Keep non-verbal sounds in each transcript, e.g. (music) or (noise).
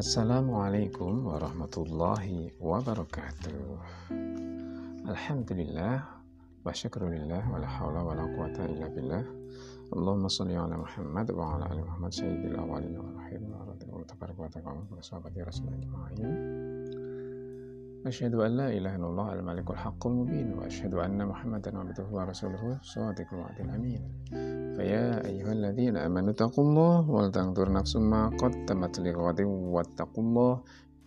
Assalamualaikum warahmatullahi wabarakatuh. Alhamdulillah wa syukrulillah wa la hawla wa la quwata illa billah. Allahumma salli ala Muhammad wa ala ali Muhammad sayyidil awalin wal akhirin wa radhiyallahu tabaraka wa ta'ala wa sahabati rasulullah ajma'in. Asyhadu an la ilaha illallah al-malikul haqqul mubin wa asyhadu anna Muhammadan abduhu wa rasuluhu shadiqul wa'dil amin. فيا أيها الذين آمنوا اتقوا الله ولتنظر نفس ما قدمت لغد واتقوا الله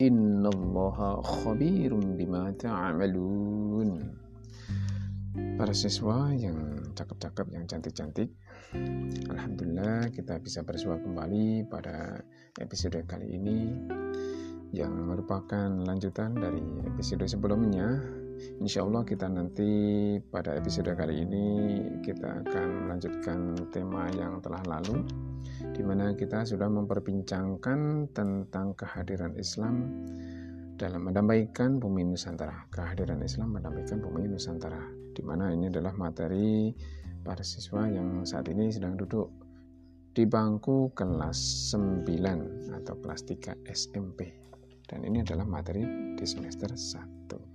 إن الله خبير بما تعملون Para siswa yang cakep-cakep, yang cantik-cantik Alhamdulillah kita bisa bersua kembali pada episode kali ini yang merupakan lanjutan dari episode sebelumnya Insya Allah kita nanti pada episode kali ini kita akan melanjutkan tema yang telah lalu di mana kita sudah memperbincangkan tentang kehadiran Islam dalam mendamaikan bumi Nusantara. Kehadiran Islam mendamaikan bumi Nusantara di mana ini adalah materi para siswa yang saat ini sedang duduk di bangku kelas 9 atau kelas 3 SMP. Dan ini adalah materi di semester 1.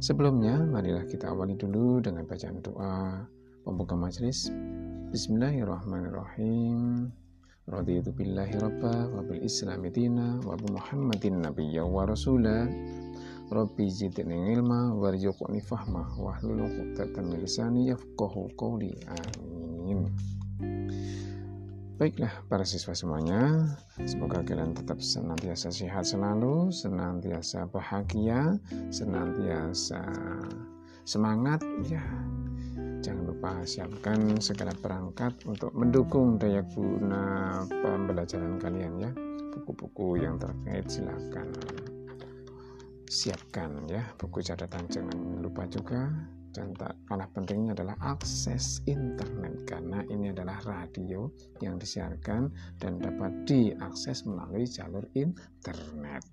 Sebelumnya, marilah kita awali dulu dengan bacaan doa pembuka majelis. Bismillahirrahmanirrahim. Raditu billahi rabba wa bil islami dina wa bi muhammadin nabiyya wa rasula. Rabbi zidni ilma warzuqni fahma wa hlul 'uqdatam min lisani yafqahu qawli. Amin. Baiklah para siswa semuanya, semoga kalian tetap senantiasa sehat selalu, senantiasa bahagia, senantiasa semangat ya. Jangan lupa siapkan segala perangkat untuk mendukung daya guna pembelajaran kalian ya. Buku-buku yang terkait silakan siapkan ya. Buku catatan jangan lupa juga dan tak kalah pentingnya adalah akses internet karena ini adalah radio yang disiarkan dan dapat diakses melalui jalur internet.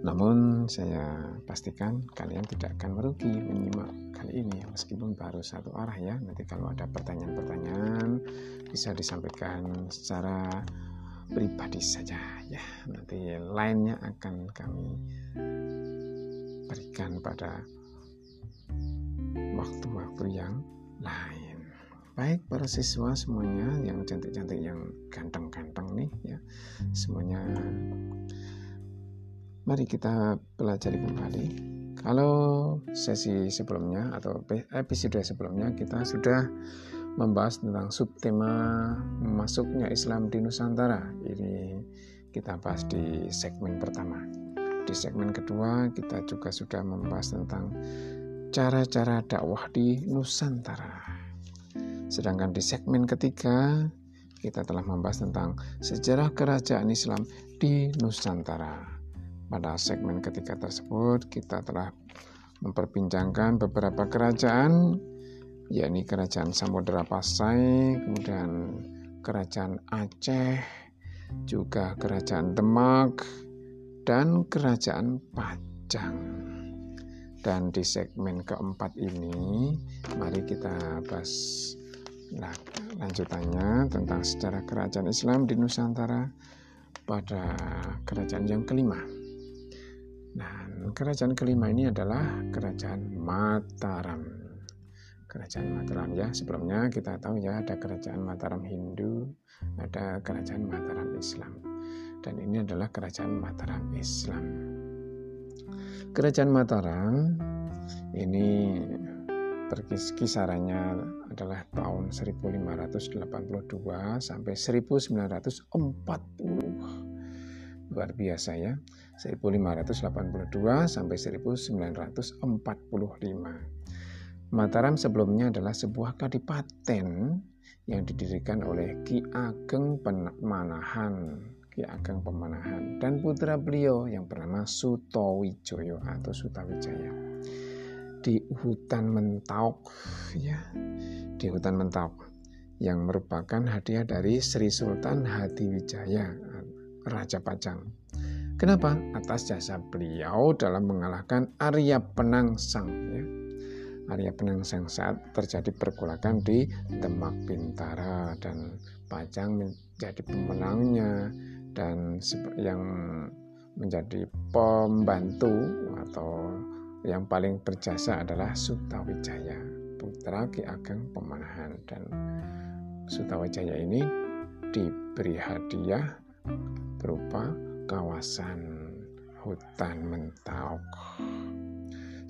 Namun saya pastikan kalian tidak akan merugi menyimak kali ini meskipun baru satu arah ya. Nanti kalau ada pertanyaan-pertanyaan bisa disampaikan secara pribadi saja ya. Nanti lainnya akan kami berikan pada waktu-waktu yang lain. Baik para siswa semuanya yang cantik-cantik, yang ganteng-ganteng nih ya. Semuanya mari kita pelajari kembali. Kalau sesi sebelumnya atau episode sebelumnya kita sudah membahas tentang subtema masuknya Islam di Nusantara. Ini kita bahas di segmen pertama. Di segmen kedua kita juga sudah membahas tentang cara-cara dakwah di Nusantara. Sedangkan di segmen ketiga kita telah membahas tentang sejarah kerajaan Islam di Nusantara. Pada segmen ketiga tersebut kita telah memperbincangkan beberapa kerajaan yakni kerajaan Samudra Pasai, kemudian kerajaan Aceh, juga kerajaan Demak dan kerajaan Pajang. Dan di segmen keempat ini, mari kita bahas nah, lanjutannya tentang sejarah kerajaan Islam di Nusantara pada kerajaan yang kelima. Nah, kerajaan kelima ini adalah kerajaan Mataram. Kerajaan Mataram ya, sebelumnya kita tahu ya ada kerajaan Mataram Hindu, ada kerajaan Mataram Islam. Dan ini adalah kerajaan Mataram Islam. Kerajaan Mataram ini kisarannya adalah tahun 1582 sampai 1940. Luar biasa ya. 1582 sampai 1945. Mataram sebelumnya adalah sebuah kadipaten yang didirikan oleh Ki Ageng Pemanahan Ki Ageng Pemanahan dan putra beliau yang bernama Sutowijoyo atau Sutawijaya di hutan Mentauk ya di hutan Mentauk yang merupakan hadiah dari Sri Sultan Hadiwijaya Raja Pajang. Kenapa? Atas jasa beliau dalam mengalahkan Arya Penangsang ya. Arya Penangsang saat terjadi pergolakan di Demak Bintara dan Pajang menjadi pemenangnya dan yang menjadi pembantu atau yang paling berjasa adalah Sutawijaya putra Ki Ageng Pemanahan dan Sutawijaya ini diberi hadiah berupa kawasan hutan Mentauk.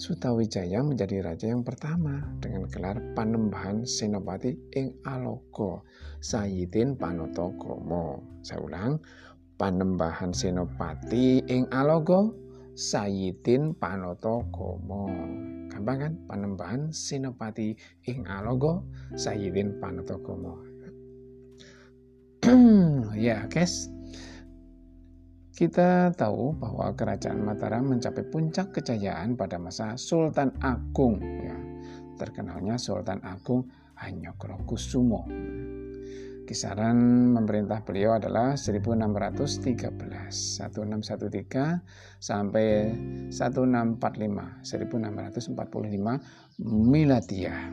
Sutawijaya menjadi raja yang pertama dengan gelar Panembahan Senopati ing Alogo Sayyidin Panotogomo. Saya ulang, Panembahan Senopati ing Alogo Sayyidin Panotogomo. Gampang kan? Panembahan Senopati ing Alogo Sayyidin Panotogomo. (clears throat) ya, guys. Kita tahu bahwa kerajaan Mataram mencapai puncak kejayaan pada masa Sultan Agung ya. Terkenalnya Sultan Agung Hanyokrokusumo. Kisaran memerintah beliau adalah 1613 1613 sampai 1645 1645 miladiah.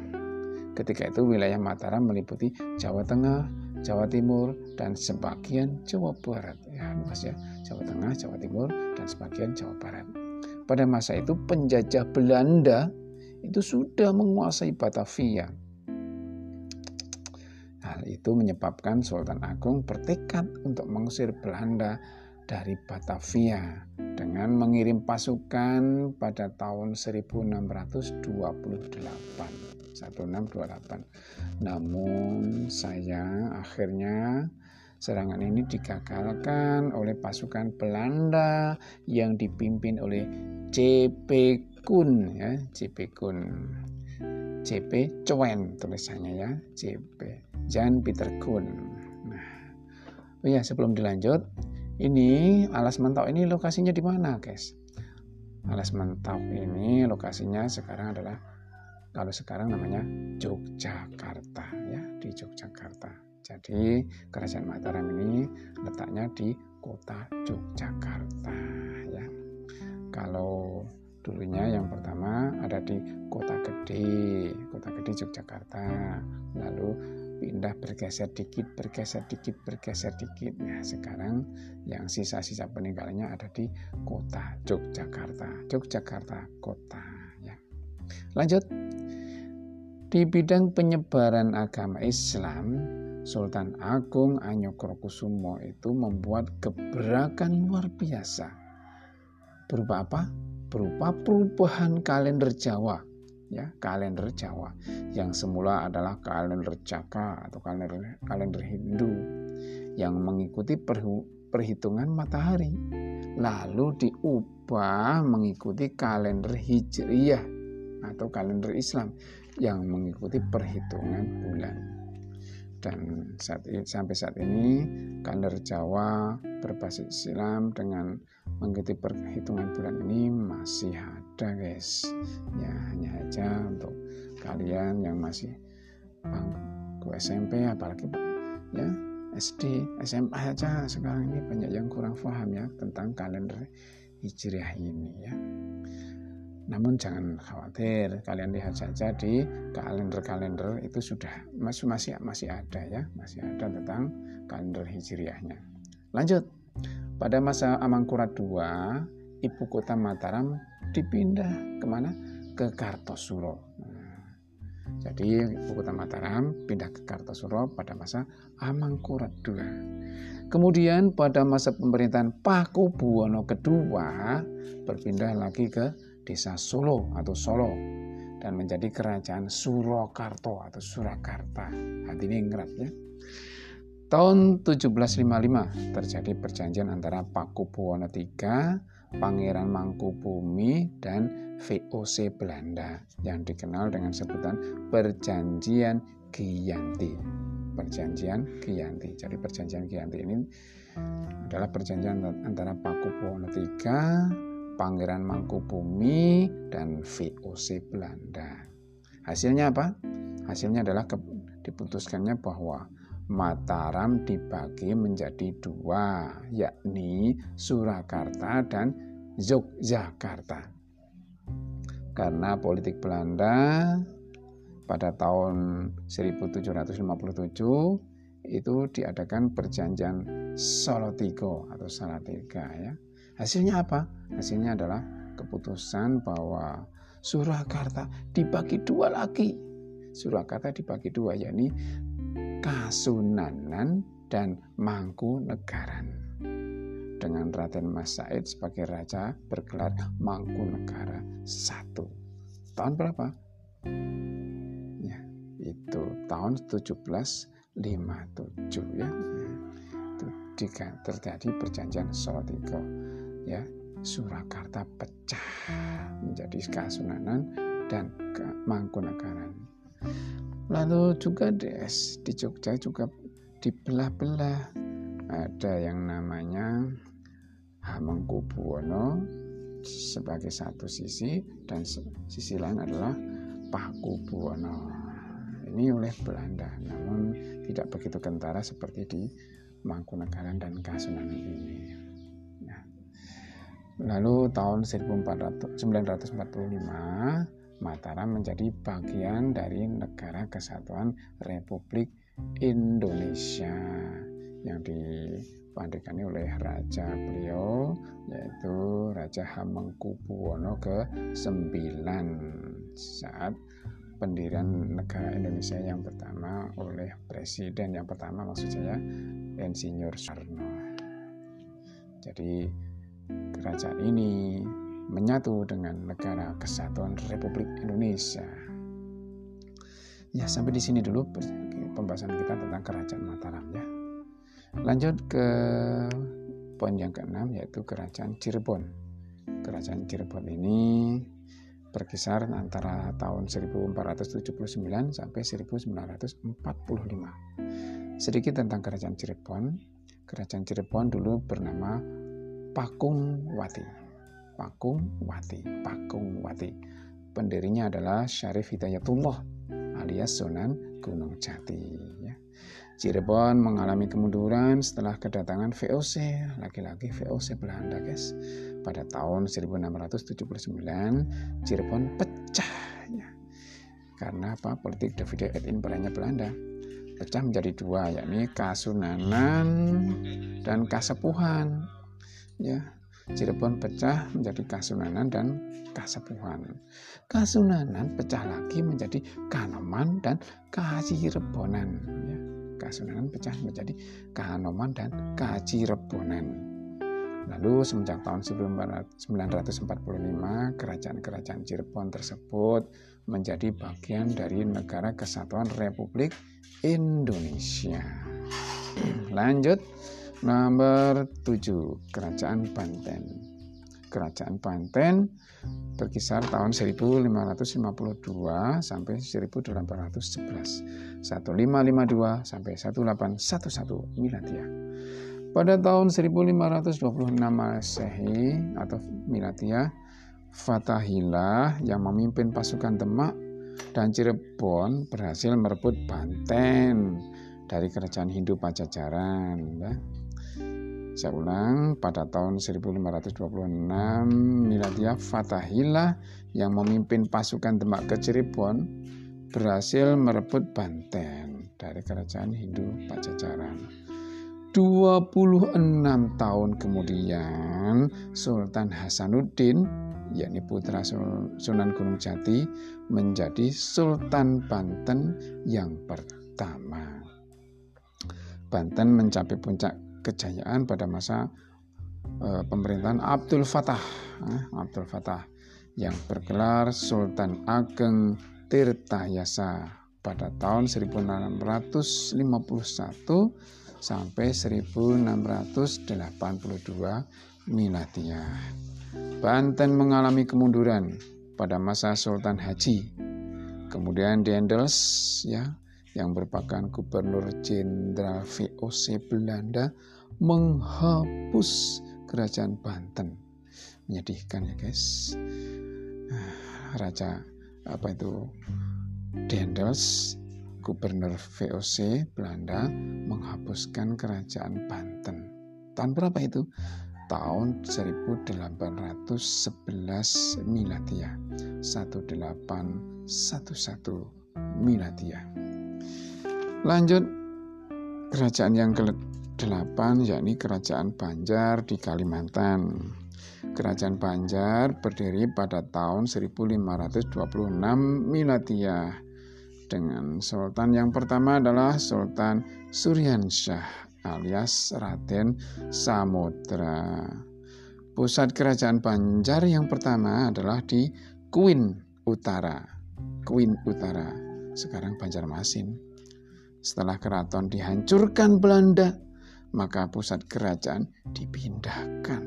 Ketika itu wilayah Mataram meliputi Jawa Tengah, Jawa Timur dan sebagian Jawa Barat ya Mas ya Jawa Tengah, Jawa Timur, dan sebagian Jawa Barat. Pada masa itu penjajah Belanda itu sudah menguasai Batavia. Hal itu menyebabkan Sultan Agung bertekad untuk mengusir Belanda dari Batavia dengan mengirim pasukan pada tahun 1628. 1628. Namun saya akhirnya Serangan ini digagalkan oleh pasukan Belanda yang dipimpin oleh C.P. Kun ya, C.P. Kun. C.P. Coen tulisannya ya, C.P. Jan Peter Kun. Nah, oh ya sebelum dilanjut, ini alas mentok ini lokasinya di mana, guys? Alas mentok ini lokasinya sekarang adalah kalau sekarang namanya Yogyakarta ya, di Yogyakarta. Jadi kerajaan Mataram ini letaknya di kota Yogyakarta ya. Kalau dulunya yang pertama ada di kota gede, kota gede Yogyakarta. Lalu pindah bergeser dikit, bergeser dikit, bergeser dikit. Ya, sekarang yang sisa-sisa peninggalannya ada di kota Yogyakarta. Yogyakarta kota ya. Lanjut di bidang penyebaran agama Islam Sultan Agung Anyokrokusumo itu membuat gebrakan luar biasa. Berupa apa? Berupa perubahan kalender Jawa, ya, kalender Jawa yang semula adalah kalender Jaka atau kalender kalender Hindu yang mengikuti perhitungan matahari. Lalu diubah mengikuti kalender Hijriyah atau kalender Islam yang mengikuti perhitungan bulan dan saat ini, sampai saat ini kalender Jawa berbasis Islam dengan mengikuti perhitungan bulan ini masih ada guys. Ya hanya aja untuk kalian yang masih bangku SMP apalagi ya SD SMA aja sekarang ini banyak yang kurang paham ya tentang kalender hijriah ini ya namun jangan khawatir, kalian lihat saja di kalender-kalender itu sudah masih masih masih ada ya, masih ada tentang kalender hijriahnya. Lanjut. Pada masa Amangkurat II, ibu kota Mataram dipindah ke mana? Ke Kartosuro. Nah, jadi ibu kota Mataram pindah ke Kartosuro pada masa Amangkurat II. Kemudian pada masa pemerintahan Paku Buwono II berpindah lagi ke desa Solo atau Solo dan menjadi kerajaan Surakarta atau Surakarta. Hati ini ingat ya. Tahun 1755 terjadi perjanjian antara Pakubuwono III, Pangeran Mangkubumi, dan VOC Belanda yang dikenal dengan sebutan Perjanjian Giyanti. Perjanjian Giyanti. Jadi perjanjian Giyanti ini adalah perjanjian antara Pakubuwono III, Pangeran Mangkubumi dan VOC Belanda. Hasilnya apa? Hasilnya adalah diputuskannya bahwa Mataram dibagi menjadi dua, yakni Surakarta dan Yogyakarta. Karena politik Belanda pada tahun 1757 itu diadakan perjanjian Solotigo atau Salatiga ya. Hasilnya apa? Hasilnya adalah keputusan bahwa Surakarta dibagi dua lagi. Surakarta dibagi dua yakni Kasunanan dan Mangkunegaran. Dengan Raden Mas Said sebagai raja bergelar Mangkunegara satu. Tahun berapa? Ya, itu tahun 1757 ya. Itu terjadi perjanjian Solotigo ya Surakarta pecah menjadi Kasunanan dan Mangkunegaran. Lalu juga des di Jogja juga dibelah-belah. Ada yang namanya Hamengkubuwono sebagai satu sisi dan sisi lain adalah Pakubuwono. Ini oleh Belanda, namun tidak begitu kentara seperti di Mangkunegaran dan Kasunanan ini. Lalu tahun 1945 Mataram menjadi bagian dari Negara Kesatuan Republik Indonesia yang dipandekani oleh raja beliau yaitu Raja Hamengkubuwono ke-9 saat pendirian negara Indonesia yang pertama oleh presiden yang pertama maksud saya Insinyur Soekarno. Jadi kerajaan ini menyatu dengan negara kesatuan Republik Indonesia. Ya, sampai di sini dulu pembahasan kita tentang kerajaan Mataram ya. Lanjut ke poin yang keenam yaitu kerajaan Cirebon. Kerajaan Cirebon ini berkisar antara tahun 1479 sampai 1945. Sedikit tentang kerajaan Cirebon. Kerajaan Cirebon dulu bernama Pakung Wati. Pakung Wati, Pakung Wati. Pendirinya adalah Syarif Hidayatullah alias Sunan Gunung Jati. Ya. Cirebon mengalami kemunduran setelah kedatangan VOC, lagi-lagi VOC Belanda, guys. Pada tahun 1679, Cirebon pecah. Ya. Karena apa? Politik David et Imperanya Belanda pecah menjadi dua, yakni Kasunanan dan Kasepuhan ya Cirebon pecah menjadi Kasunanan dan Kasepuhan. Kasunanan pecah lagi menjadi Kanoman dan Kacirebonan. Ya, Kasunanan pecah menjadi Kanoman dan Kacirebonan. Lalu semenjak tahun 1945 kerajaan-kerajaan Cirebon tersebut menjadi bagian dari Negara Kesatuan Republik Indonesia. (clears throat) Lanjut Nomor 7, Kerajaan Banten. Kerajaan Banten berkisar tahun 1552 sampai 1811. 1552 sampai 1811 Miladiah. Pada tahun 1526 Masehi atau Miladiah, Fatahillah yang memimpin pasukan Demak dan Cirebon berhasil merebut Banten dari kerajaan Hindu Pajajaran. Ya. Saya ulang, pada tahun 1526 Miladiah Fatahillah yang memimpin pasukan Demak ke Cirebon berhasil merebut Banten dari kerajaan Hindu Pajajaran. 26 tahun kemudian Sultan Hasanuddin yakni putra Sunan Gunung Jati menjadi Sultan Banten yang pertama. Banten mencapai puncak kejayaan pada masa uh, pemerintahan Abdul Fattah, uh, Abdul Fattah yang bergelar Sultan Ageng Tirtayasa pada tahun 1651 sampai 1682 Miladiah. Banten mengalami kemunduran pada masa Sultan Haji. Kemudian Dendels ya yang merupakan gubernur jenderal VOC Belanda menghapus kerajaan Banten. Menyedihkan ya guys. Ah, Raja apa itu Dendels, gubernur VOC Belanda menghapuskan kerajaan Banten. Tahun berapa itu? Tahun 1811 Miladiah. 1811 Miladiah. Lanjut kerajaan yang ke-8 yakni Kerajaan Banjar di Kalimantan. Kerajaan Banjar berdiri pada tahun 1526 Miladiah dengan sultan yang pertama adalah Sultan Suryansyah alias Raden Samudra. Pusat kerajaan Banjar yang pertama adalah di Kuin Utara. Kuin Utara, sekarang Banjarmasin. Setelah keraton dihancurkan Belanda, maka pusat kerajaan dipindahkan.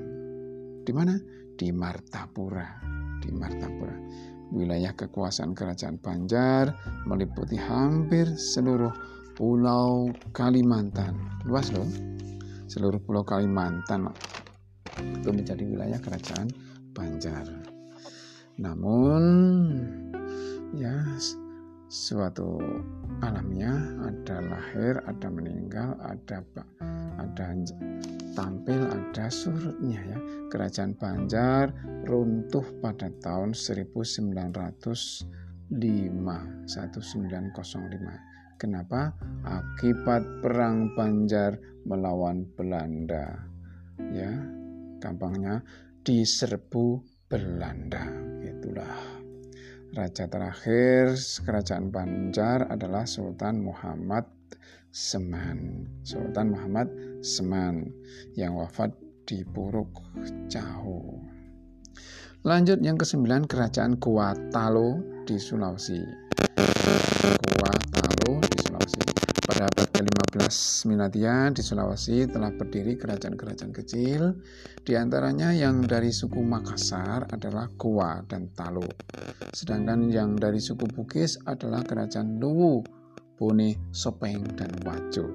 Di mana? Di Martapura. Di Martapura. Wilayah kekuasaan kerajaan Banjar meliputi hampir seluruh Pulau Kalimantan. Luas loh. Seluruh Pulau Kalimantan itu menjadi wilayah kerajaan Banjar. Namun ya suatu alamnya ada lahir, ada meninggal, ada ada tampil, ada surutnya ya. Kerajaan Banjar runtuh pada tahun 1905 1905 Kenapa? Akibat perang Banjar melawan Belanda. Ya, gampangnya diserbu Belanda. Itulah. Raja terakhir kerajaan Banjar adalah Sultan Muhammad Seman. Sultan Muhammad Seman yang wafat di Puruk Cahu. Lanjut yang kesembilan kerajaan Kuatalo di Sulawesi. Kuatalo pada abad ke-15 Minatia di Sulawesi telah berdiri kerajaan-kerajaan kecil, di antaranya yang dari suku Makassar adalah Goa dan Talo. Sedangkan yang dari suku Bugis adalah kerajaan Luwu, Bone, Sopeng, dan Wajo.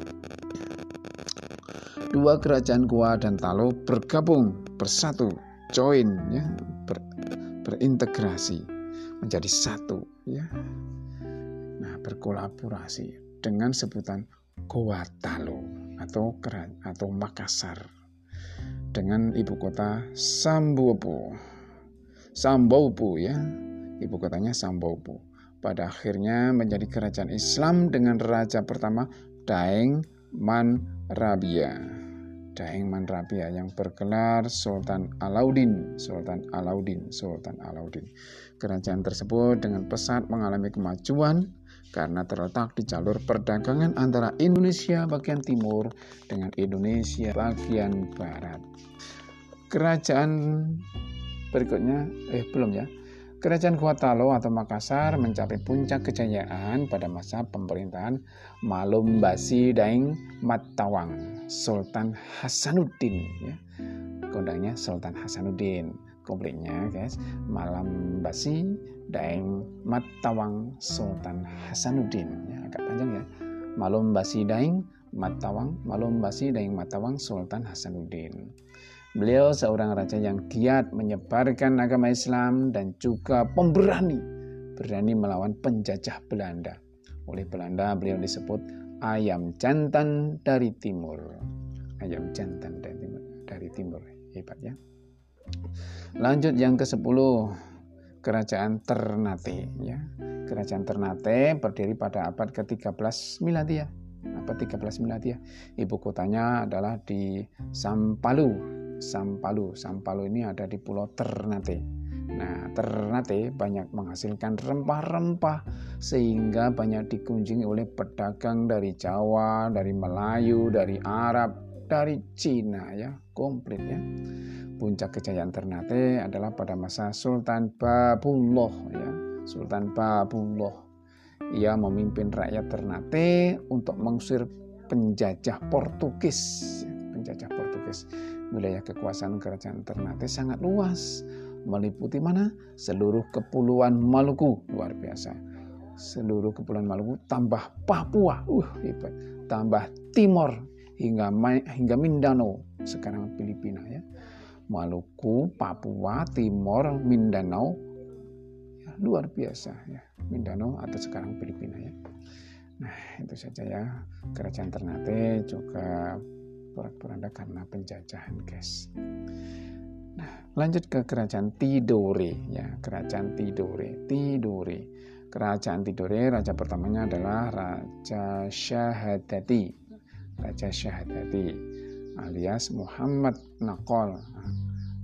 Dua kerajaan Goa dan Talo bergabung, bersatu, join, ya, ber, berintegrasi menjadi satu, ya. Nah, berkolaborasi dengan sebutan Goa Talo atau Keran atau Makassar dengan ibu kota Sambopo. Sambopo ya, ibu kotanya Sambopo. Pada akhirnya menjadi kerajaan Islam dengan raja pertama Daeng Man Rabia. Daeng Man Rabia yang bergelar Sultan Alauddin, Sultan Alauddin, Sultan Alauddin. Kerajaan tersebut dengan pesat mengalami kemajuan karena terletak di jalur perdagangan antara Indonesia bagian timur dengan Indonesia bagian barat. Kerajaan berikutnya, eh belum ya. Kerajaan Kuatalo atau Makassar mencapai puncak kejayaan pada masa pemerintahan Malumbasi Daeng Matawang Sultan Hasanuddin ya. Kondangnya Sultan Hasanuddin komplitnya guys. Malam basi daeng matawang sultan hasanuddin. Ya, agak panjang ya. Malam basi daeng matawang. Malam basi daeng matawang sultan hasanuddin. Beliau seorang raja yang giat menyebarkan agama Islam dan juga pemberani berani melawan penjajah Belanda. Oleh Belanda beliau disebut ayam jantan dari timur. Ayam jantan dari timur dari timur hebat ya Lanjut yang ke-10 Kerajaan Ternate ya. Kerajaan Ternate berdiri pada abad ke-13 Miladia. Abad 13 Miladia. Ibu kotanya adalah di Sampalu. Sampalu. Sampalu ini ada di Pulau Ternate. Nah, Ternate banyak menghasilkan rempah-rempah sehingga banyak dikunjungi oleh pedagang dari Jawa, dari Melayu, dari Arab, dari Cina ya, komplit ya. Puncak kejayaan Ternate adalah pada masa Sultan Babullah ya. Sultan Babullah. Ia memimpin rakyat Ternate untuk mengusir penjajah Portugis. Penjajah Portugis. Wilayah kekuasaan kerajaan Ternate sangat luas. Meliputi mana? Seluruh kepulauan Maluku. Luar biasa. Seluruh kepulauan Maluku tambah Papua. Uh, hebat. Tambah Timor hingga hingga Mindanao sekarang Filipina ya Maluku, Papua, Timor, Mindanao. Ya, luar biasa ya, Mindanao atau sekarang Filipina ya. Nah, itu saja ya. Kerajaan Ternate juga porak-poranda karena penjajahan, guys. Nah, lanjut ke kerajaan Tidore ya, kerajaan Tidore, Tidore. Kerajaan Tidore raja pertamanya adalah Raja Syahadati. Raja Syahadati alias Muhammad Nakol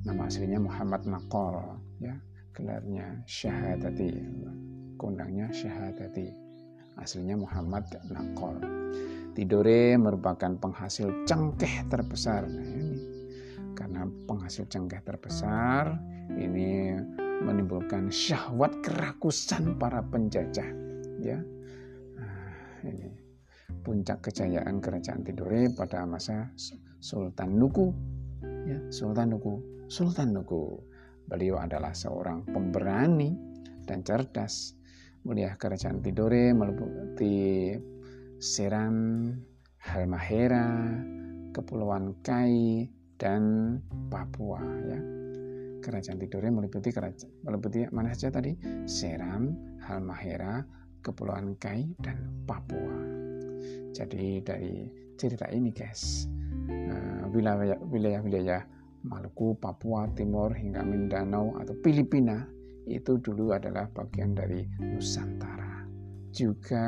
nama aslinya Muhammad Nakol ya. Gelarnya Syahadati. Kondangnya Syahadati. Aslinya Muhammad Nakol Tidore merupakan penghasil cengkeh terbesar. Nah, ini. Karena penghasil cengkeh terbesar ini menimbulkan syahwat kerakusan para penjajah ya. Nah, ini. Puncak kejayaan kerajaan Tidore pada masa Sultan Nuku ya Sultan Nuku Sultan Nuku. Beliau adalah seorang pemberani dan cerdas. Mulia kerajaan Tidore meliputi Seram, Halmahera, Kepulauan Kai, dan Papua ya. Kerajaan Tidore meliputi kerajaan meliputi mana saja tadi? Seram, Halmahera, Kepulauan Kai, dan Papua. Jadi dari cerita ini guys, wilayah-wilayah Maluku, Papua Timur hingga Mindanao atau Filipina itu dulu adalah bagian dari Nusantara. Juga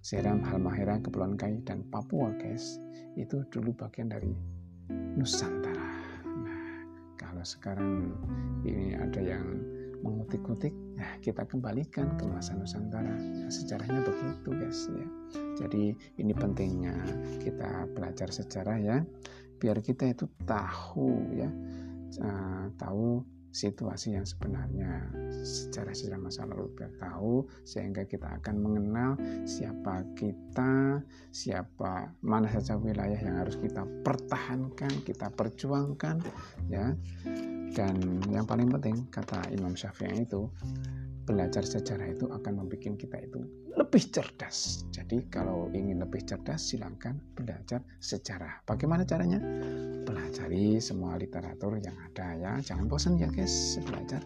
Seram, Halmahera, Kepulauan Kai, dan Papua, guys, itu dulu bagian dari Nusantara. Nah, kalau sekarang ini ada yang mengutik-utik, nah kita kembalikan ke masa Nusantara. Nah, sejarahnya begitu, guys. Ya. Jadi ini pentingnya kita belajar sejarah ya biar kita itu tahu ya uh, tahu situasi yang sebenarnya secara sejarah masa lalu biar tahu sehingga kita akan mengenal siapa kita siapa mana saja wilayah yang harus kita pertahankan kita perjuangkan ya dan yang paling penting kata Imam Syafi'i itu belajar sejarah itu akan membuat kita itu lebih cerdas. Jadi kalau ingin lebih cerdas silahkan belajar sejarah. Bagaimana caranya? Pelajari semua literatur yang ada ya. Jangan bosan ya guys belajar.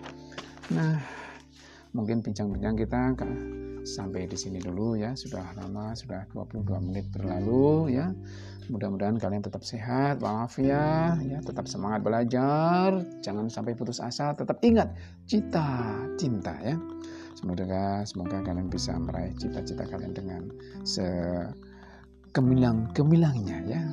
Nah, mungkin bincang-bincang kita sampai di sini dulu ya. Sudah lama, sudah 22 menit berlalu ya. Mudah-mudahan kalian tetap sehat, walafiat, ya, tetap semangat belajar, jangan sampai putus asa, tetap ingat cita, cinta ya. Semoga semoga kalian bisa meraih cita-cita kalian dengan sekemilang-kemilangnya ya.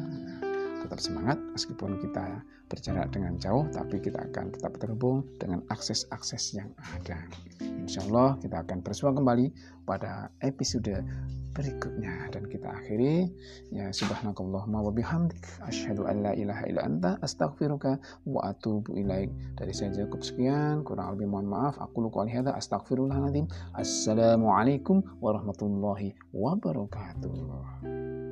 Tetap semangat meskipun kita berjarak dengan jauh, tapi kita akan tetap terhubung dengan akses-akses yang ada. Insya Allah kita akan bersuara kembali pada episode berikutnya. Dan kita akhiri. Ya subhanakallahumma wa bihamdik asyhadu an la ilaha illa anta astaghfiruka wa atubu ilaik. Dari saya cukup sekian. Kurang lebih mohon maaf. Aku lupa hadza. Astaghfirullahaladzim. Assalamualaikum warahmatullahi wabarakatuh